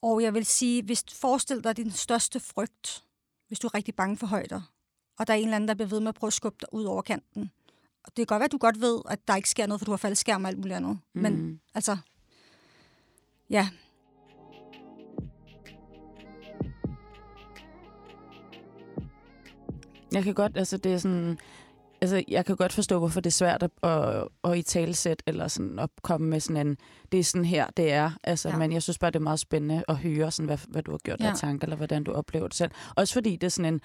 og jeg vil sige, hvis du forestiller dig din største frygt, hvis du er rigtig bange for højder, og der er en eller anden, der bliver ved med at prøve at skubbe dig ud over kanten. Og det kan godt være, at du godt ved, at der ikke sker noget, for du har faldet skærm og alt muligt andet. Mm. Men altså, ja, Jeg kan godt, altså det er sådan, altså jeg kan godt forstå, hvorfor det er svært at, at, at i talesæt eller sådan at komme med sådan en, det er sådan her, det er. Altså, Ja. Men jeg synes bare, det er meget spændende at høre, sådan, hvad, hvad du har gjort. Ja. af tanker, eller hvordan du oplever det selv. Også fordi det er sådan en,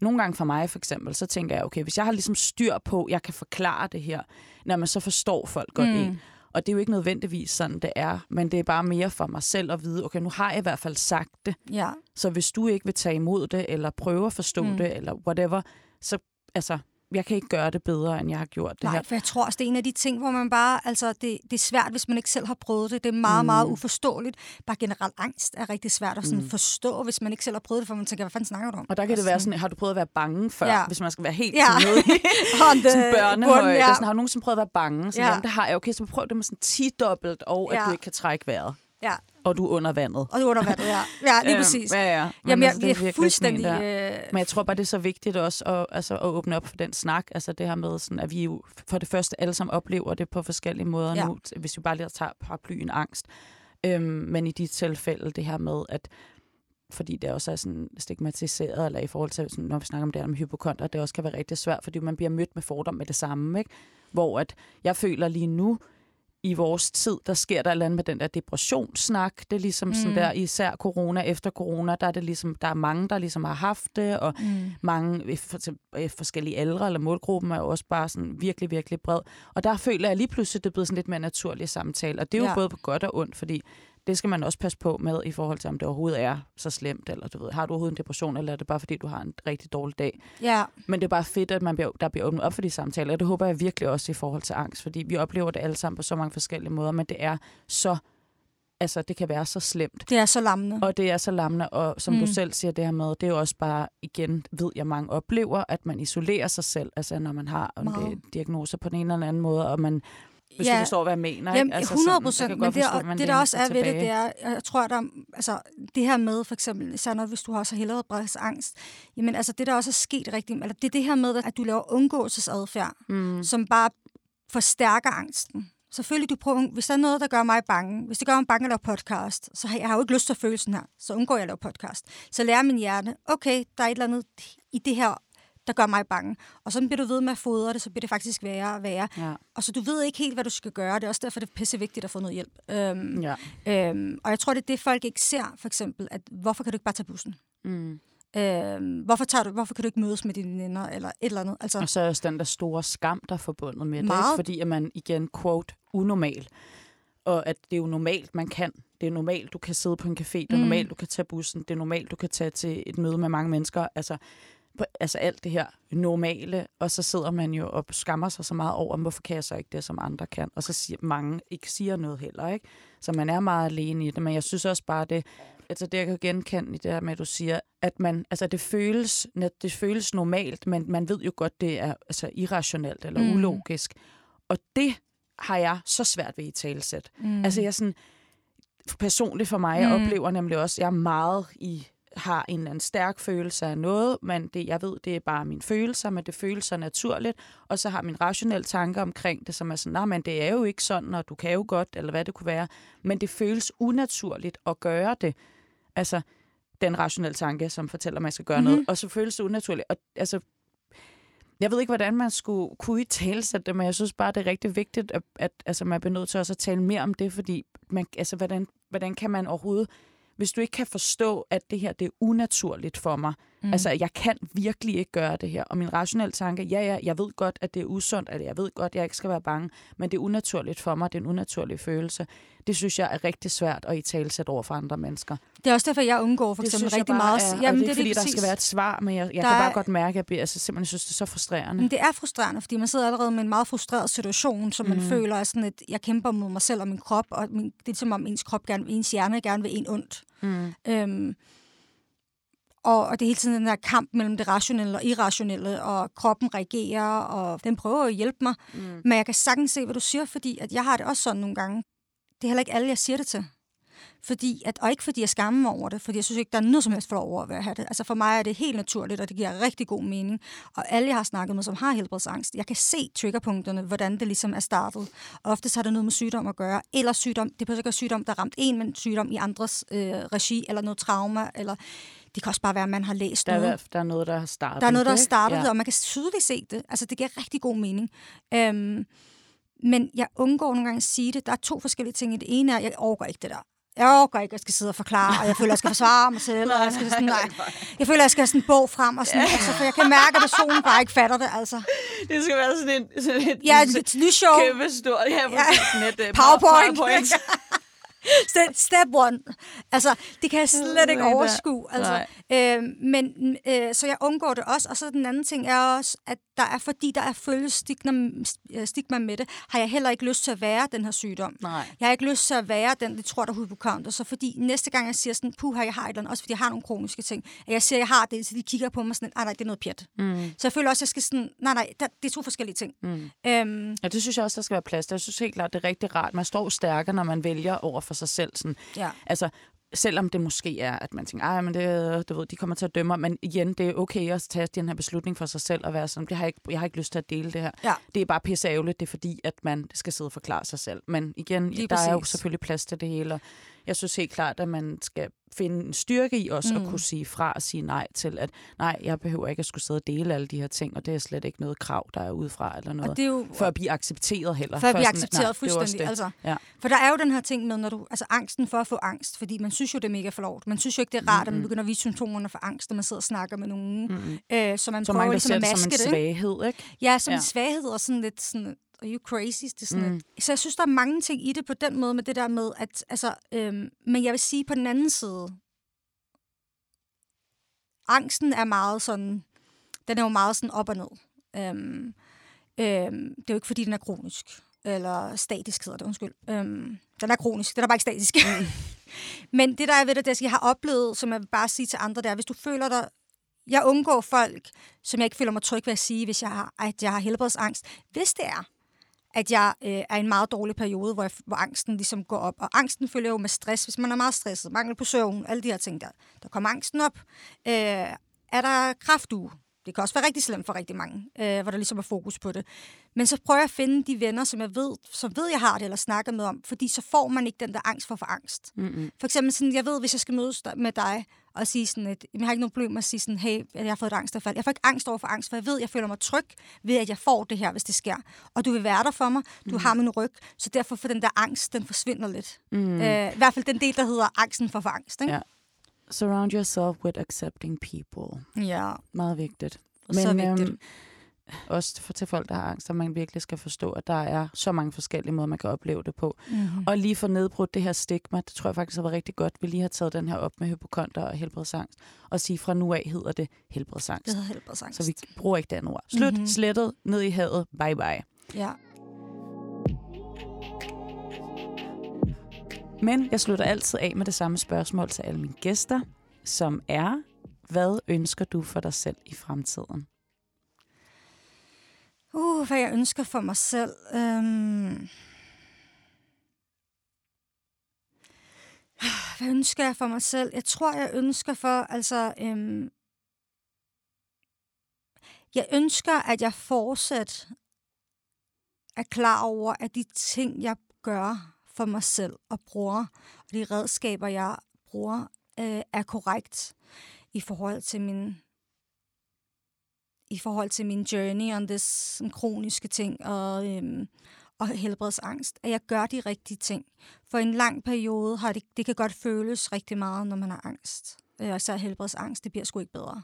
nogle gange for mig for eksempel, så tænker jeg, okay, hvis jeg har ligesom styr på, jeg kan forklare det her, når man så forstår folk godt mm. en. Og det er jo ikke nødvendigvis sådan, det er, men det er bare mere for mig selv at vide, okay, nu har jeg i hvert fald sagt det, ja, så hvis du ikke vil tage imod det, eller prøve at forstå Mm. det, eller whatever, så, altså, jeg kan ikke gøre det bedre, end jeg har gjort det Nej, her. for jeg tror også, det er en af de ting, hvor man bare, altså det, det er svært, hvis man ikke selv har prøvet det. Det er meget, mm. meget uforståeligt. Bare generelt angst er rigtig svært at sådan mm. forstå, hvis man ikke selv har prøvet det, for man tænker, hvad fanden snakker du om? Og der kan det være sådan, har du prøvet at være bange før, Ja. hvis man skal være helt Ja. sådan On the sådan børnehøjde. bund, Ja. Sådan, har du nogensinde prøvet at være bange? Så Ja. ja. jamen, det har jeg. Okay, så prøv det med sådan 10-dobbelt, og at Ja. du ikke kan trække vejret. Ja, Og du er under vandet. og er under vandet, ja. Ja, lige Øhm, præcis. Ja, ja. Men Jamen, jeg, altså, det jeg er fuldstændig... Øh, Men jeg tror bare, det er så vigtigt også at, altså, at åbne op for den snak. Altså det her med, sådan, at vi jo for det første alle sammen oplever det på forskellige måder ja. nu, hvis vi bare lige tager paraplyen angst. Øhm, men i de tilfælde, det her med, at fordi det også er sådan stigmatiseret, eller i forhold til, sådan, når vi snakker om det her med hypokonter, det også kan være rigtig svært, fordi man bliver mødt med fordom med det samme. Ikke? Hvor at jeg føler lige nu, i vores tid, der sker der andet med den der depressionssnak. Det er ligesom mm. sådan der, især corona, efter corona, der er, det ligesom, der er mange, der ligesom har haft det, og mm. mange i for, i forskellige aldre, eller målgruppen er jo også bare sådan virkelig, virkelig bred. Og der føler jeg lige pludselig, det er blevet sådan lidt mere naturlig samtale. Og det er jo ja. både på godt og ondt, fordi det skal man også passe på med i forhold til, om det overhovedet er så slemt, eller du ved, har du overhovedet en depression, eller er det bare fordi, du har en rigtig dårlig dag. Ja, Men det er bare fedt, at man bliver, der bliver åbnet op for de samtaler, og det håber jeg virkelig også i forhold til angst, fordi vi oplever det alle sammen på så mange forskellige måder, men det er så, altså det kan være så slemt. det er så lammende. Og det er så lammende, og som mm. Du selv siger det her med, det er jo også bare, igen, ved jeg mange oplever, at man isolerer sig selv, altså når man har Meget. diagnoser på den ene eller anden måde, og man, hvis Ja. du forstår, hvad jeg mener. Jamen, ikke? Altså, 100 sådan, jeg procent, men det, forstå, det der også er ved det, det er, jeg tror, der, altså, det her med, for eksempel, især når, hvis du har så helbredsangst, jamen altså, det der også er sket rigtig, eller det er det her med, at du laver undgåelsesadfærd, Mm. som bare forstærker angsten. Selvfølgelig, du prøver, hvis der er noget, der gør mig bange, hvis det gør mig bange at lave podcast, så har jeg har jo ikke lyst til at føle sådan her, så undgår jeg at lave podcast. Så lærer min hjerne, okay, der er et eller andet i det her, der gør mig bange. Og så bliver du ved med at fodre det, så bliver det faktisk værre og værre. Ja. Og så du ved ikke helt, hvad du skal gøre. Det er også derfor, det er pisse vigtigt at få noget hjælp. Øhm, Ja. øhm, og jeg tror, det er det, folk ikke ser, for eksempel, at hvorfor kan du ikke bare tage bussen? Mm. Øhm, hvorfor, tager du, hvorfor kan du ikke mødes med dine venner, eller et eller andet? Altså, Og så er også den der store skam, der er forbundet med det, Meget. ikke? fordi at man igen, quote, unormal. Og at det er jo normalt, man kan. Det er normalt, du kan sidde på en café. Det er Mm. normalt, du kan tage bussen. Det er normalt, du kan tage til et møde med mange mennesker. Altså, på, altså alt det her normale. Og så sidder man jo og skammer sig så meget over, hvorfor kan jeg så ikke det, som andre kan? Og så siger mange ikke siger noget heller, ikke? Så man er meget alene i det. Men jeg synes også bare, det, altså det jeg kan genkende i det her med, at du siger, at man, altså det føles, det føles normalt, men man ved jo godt, det er altså irrationelt eller Mm. ulogisk. Og det har jeg så svært ved i talesæt. mm. Altså jeg sådan, personligt for mig, jeg Mm. oplever nemlig også, jeg er meget i har en eller anden stærk følelse af noget, men det, jeg ved, det er bare mine følelser, men det føles så naturligt, og så har min rationelle tanker omkring det, som er sådan, nej, men det er jo ikke sådan, og du kan jo godt, eller hvad det kunne være, men det føles unaturligt at gøre det. Altså, den rationelle tanke, som fortæller, at man skal gøre Mhm. mm-hmm. noget, og så føles det unaturligt. Og altså, jeg ved ikke, hvordan man skulle kunne i talesætte det, men jeg synes bare, det er rigtig vigtigt, at, at altså, man bliver nødt til også at tale mere om det, fordi man, altså, hvordan, hvordan kan man overhovedet, hvis du ikke kan forstå, at det her det er unaturligt for mig, mm. altså jeg kan virkelig ikke gøre det her, og min rationelle tanke, ja, ja, jeg ved godt, at det er usundt, at jeg ved godt, at jeg ikke skal være bange, men det er unaturligt for mig, det er en unaturlig følelse. Det synes jeg er rigtig svært at i talesætte over for andre mennesker. Det er også derfor, jeg undgår for Det eksempel rigtig bare meget. Er, Jamen, det er det ikke, fordi lige der præcis. skal være et svar, men jeg, jeg Der kan er- bare godt mærke, at jeg bliver, altså, simpelthen synes, det er så frustrerende. Men det er frustrerende, fordi man sidder allerede med en meget frustreret situation, som man Mhm. føler er sådan, at jeg kæmper mod mig selv og min krop, og min, det er som om ens krop gerne, ens hjerne gerne vil en ondt. Mm. Øhm, og, og det er hele tiden den der kamp mellem det rationelle og irrationelle, og kroppen reagerer, og den prøver at hjælpe mig. Mm. Men jeg kan sagtens se, hvad du siger, fordi at jeg har det også sådan nogle gange. Det er heller ikke alle, jeg siger det til. Fordi at, og ikke fordi jeg skammer mig over det, fordi jeg synes ikke, der er noget som helst for over at have det. Altså for mig er det helt naturligt, og det giver rigtig god mening. Og alle, jeg har snakket med, som har helbredsangst, jeg kan se triggerpunkterne, hvordan det ligesom er startet. Og oftest har det noget med sygdom at gøre, eller sygdom, det behøver ikke være sygdom, der ramt en, men sygdom i andres øh, regi, eller noget trauma, eller det kan også bare være, at man har læst Der, er, noget. der er noget, der har startet Der er noget, der har startet ja. og man kan tydeligt se det. Altså, det giver rigtig god mening. Øhm, men jeg undgår nogle gange at sige det. Der er to forskellige ting det. ene er, at jeg overgår ikke det der. Jeg overgår ikke, at jeg skal sidde og forklare, og jeg føler, at jeg skal forsvare mig selv, og jeg skal sådan, nej. Jeg føler, at jeg skal have sådan en bog frem, og sådan, altså, for jeg kan mærke, at personen bare ikke fatter det, altså. Det skal være sådan en, sådan et, Ja, et lysshow. kæmpe stort, ja, Ja. sådan et, uh, PowerPoint. PowerPoint. Step, one. Altså, det kan jeg slet ikke Nej, overskue. Altså, Øh, men øh, så jeg undgår det også. Og så den anden ting er også, at der er, fordi der er følges stigma, øh, stigma med det, har jeg heller ikke lyst til at være den her sygdom. Nej. Jeg har ikke lyst til at være den, de tror, der er hypokonter. Så fordi næste gang jeg siger sådan, puh, jeg har et eller andet, også fordi jeg har nogle kroniske ting, at jeg siger, jeg har det, så de kigger på mig sådan, nej, nej, det er noget pjat. Mm. Så jeg føler også, at jeg skal sådan, nej, nej, det er to forskellige ting. Mm. Øhm, Ja, det synes jeg også, der skal være plads til. Jeg synes helt klart, det er rigtig rart. Man står stærkere, når man vælger over for sig selv. Sådan, ja. altså, selvom det måske er, at man tænker, ej, men det, du ved, de kommer til at dømme. Men igen, det er okay at tage den her beslutning for sig selv og være sådan, det har jeg, ikke, jeg har ikke lyst til at dele det her. Ja. Det er bare pisse ærgerligt, det er fordi, at man skal sidde og forklare sig selv. Men igen, Lige der er jo præcis. selvfølgelig plads til det hele. Jeg synes helt klart, at man skal finde en styrke i også mm. at kunne sige fra og sige nej til, at nej, jeg behøver ikke at skulle sidde og dele alle de her ting, og det er slet ikke noget krav, der er udefra eller noget. Og det er jo, For at blive accepteret heller. for at blive nej, accepteret det er også fuldstændig. det. Altså, Ja. For der er jo den her ting med, når du, altså angsten for at få angst, fordi man synes jo, det er mega forlovt. Man synes jo ikke, det er rart, at man begynder at vise symptomerne for angst, når man sidder og snakker med nogen. Mm-hmm. Øh, så man Så prøver ligesom at det maske som en det. svaghed, ikke? Ja, som Ja. en svaghed og sådan lidt sådan, are you crazy? Det er sådan Mm. Så jeg synes, der er mange ting i det på den måde, med det der med, at, altså, øhm, men jeg vil sige på den anden side, angsten er meget sådan, den er jo meget sådan op og ned. Øhm, øhm, det er jo ikke, fordi den er kronisk, eller statisk hedder det, undskyld. Øhm, den er kronisk, den er bare ikke statisk. Mm. men det, der er ved det, det er, jeg har oplevet, som jeg vil bare sige til andre, det er, hvis du føler dig jeg undgår folk, som jeg ikke føler mig tryg ved at sige, hvis jeg har, at jeg har helbredsangst. Hvis det er, at jeg øh, er i en meget dårlig periode, hvor, jeg, hvor angsten ligesom går op. Og angsten følger jo med stress, hvis man er meget stresset, mangel på søvn, alle de her ting der. Der kommer angsten op. Øh, er der kraftuge? Det kan også være rigtig slemt for rigtig mange, øh, hvor der ligesom er fokus på det. Men så prøver jeg at finde de venner, som jeg ved, som ved, jeg har det, eller snakker med om, fordi så får man ikke den der angst for for angst. Mm-hmm. For eksempel sådan, jeg ved, hvis jeg skal mødes med dig og sige sådan, at jeg har ikke noget problem med at sige sådan, hey, jeg har fået et angstanfald. Jeg får ikke angst over for angst, for jeg ved, jeg føler mig tryg ved, at jeg får det her, hvis det sker. Og du vil være der for mig, du mm. har min ryg, så derfor for den der angst, den forsvinder lidt. Mm. Øh, I hvert fald den del, der hedder angsten for for angst. Ikke? Ja. Surround yourself with accepting people. ja. Meget vigtigt. Så vigtigt. Øhm, også for til folk, der har angst, at man virkelig skal forstå, at der er så mange forskellige måder, man kan opleve det på. Mm-hmm. Og lige få nedbrudt det her stigma, det tror jeg faktisk har været rigtig godt. Vi lige har taget den her op med hypokonter og helbredsangst, og sige fra nu af hedder det helbredsangst. Det hedder helbredsangst. Så vi bruger ikke det andet ord. Slut, Mhm. mm-hmm. slettet, ned i havet, bye bye. Ja. Men jeg slutter altid af med det samme spørgsmål til alle mine gæster, som er, hvad ønsker du for dig selv i fremtiden? Uh, hvad jeg ønsker for mig selv. Øhm... Hvad ønsker jeg for mig selv? Jeg tror, jeg ønsker for, altså... Øhm... Jeg ønsker, at jeg fortsat er klar over, at de ting, jeg gør for mig selv og bruger, og de redskaber, jeg bruger, øh, er korrekt i forhold til min i forhold til min journey on this sådan kroniske ting og, øhm, og helbredsangst, at jeg gør de rigtige ting. For en lang periode har det, det kan godt føles rigtig meget, når man har angst. Øh, især helbredsangst, det bliver sgu ikke bedre.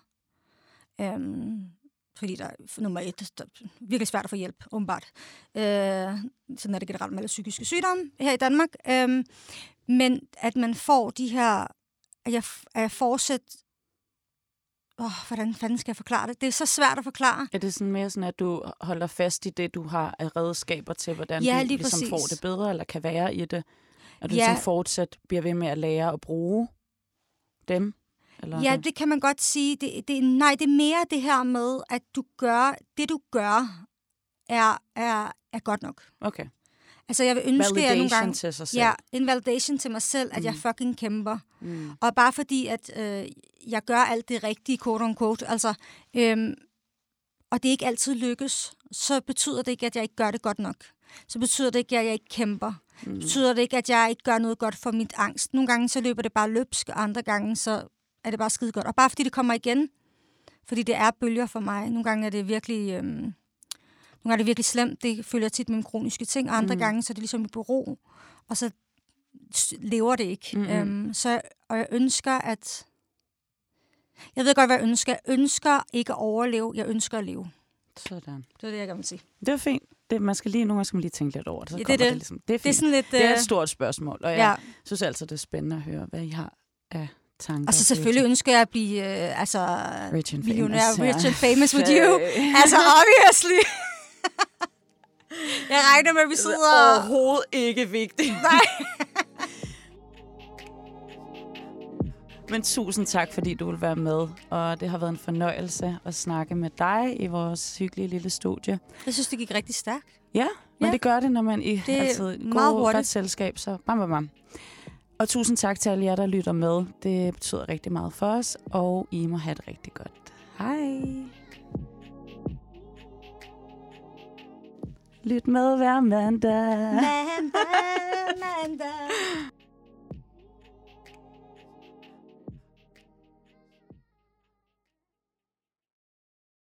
Øhm, fordi der er nummer et, der er virkelig svært at få hjælp, åbenbart. Øh, sådan er det generelt med alle psykiske sygdomme her i Danmark. Øh, men at man får de her, at jeg, at jeg fortsat Åh, hvordan fanden skal jeg forklare det? Det er så svært at forklare. Er det sådan mere sådan, at du holder fast i det, du har af redskaber til, hvordan Ja, du lige ligesom præcis. får det bedre, eller kan være i det? At du Ja. ligesom fortsat bliver ved med at lære at bruge dem? Eller Ja, det kan man godt sige. Det, det, nej, det er mere det her med, at du gør, det du gør, er, er, er godt nok. Okay. Altså, jeg vil ønske, at jeg nogle Validation gange... til sig selv. Ja, en validation til mig selv, at mm. jeg fucking kæmper. Mm. Og bare fordi, at øh, jeg gør alt det rigtige, quote on quote, altså, øhm, og det ikke altid lykkes, så betyder det ikke, at jeg ikke gør det godt nok. Så betyder det ikke, at jeg ikke kæmper. Mm. Betyder det ikke, at jeg ikke gør noget godt for mit angst. Nogle gange så løber det bare løbsk, og andre gange så er det bare skide godt. Og bare fordi det kommer igen, fordi det er bølger for mig. Nogle gange er det virkelig, øhm, nogle gange er det virkelig slemt. Det følger tit med mine kroniske ting, og andre Mm. gange så er det ligesom i bureau, og så lever det ikke. Mhm. Øhm, så, og jeg ønsker, at... Jeg ved godt, hvad jeg ønsker. Jeg ønsker ikke at overleve, jeg ønsker at leve. Sådan. Det er det, jeg gerne vil sige. Det var fint. Det, man skal lige, nogle gange skal man lige tænke lidt over det. Så Ja, det er det, det. det. Ligesom, det er fint. Det er sådan lidt... det er øh, et stort spørgsmål, og jeg ja. synes altid, det er spændende at høre, hvad I har af tanker. Og så selvfølgelig ønsker jeg at blive øh, altså, Rich and millionær, famous, ja. rich and famous with you. Altså, obviously. jeg regner med, at vi sidder... Overhovedet ikke vigtigt. Nej. Men tusind tak, fordi du vil være med. Og det har været en fornøjelse at snakke med dig i vores hyggelige lille studie. Jeg synes, det gik rigtig stærkt. Ja, men Ja. det gør det, når man i Det er altid meget gode, hurtigt. godt selskab. Så bam, bam, bam. Og tusind tak til alle jer, der lytter med. Det betyder rigtig meget for os, og I må have det rigtig godt. Hej. Lyt med hver mandag. Mandag, mandag.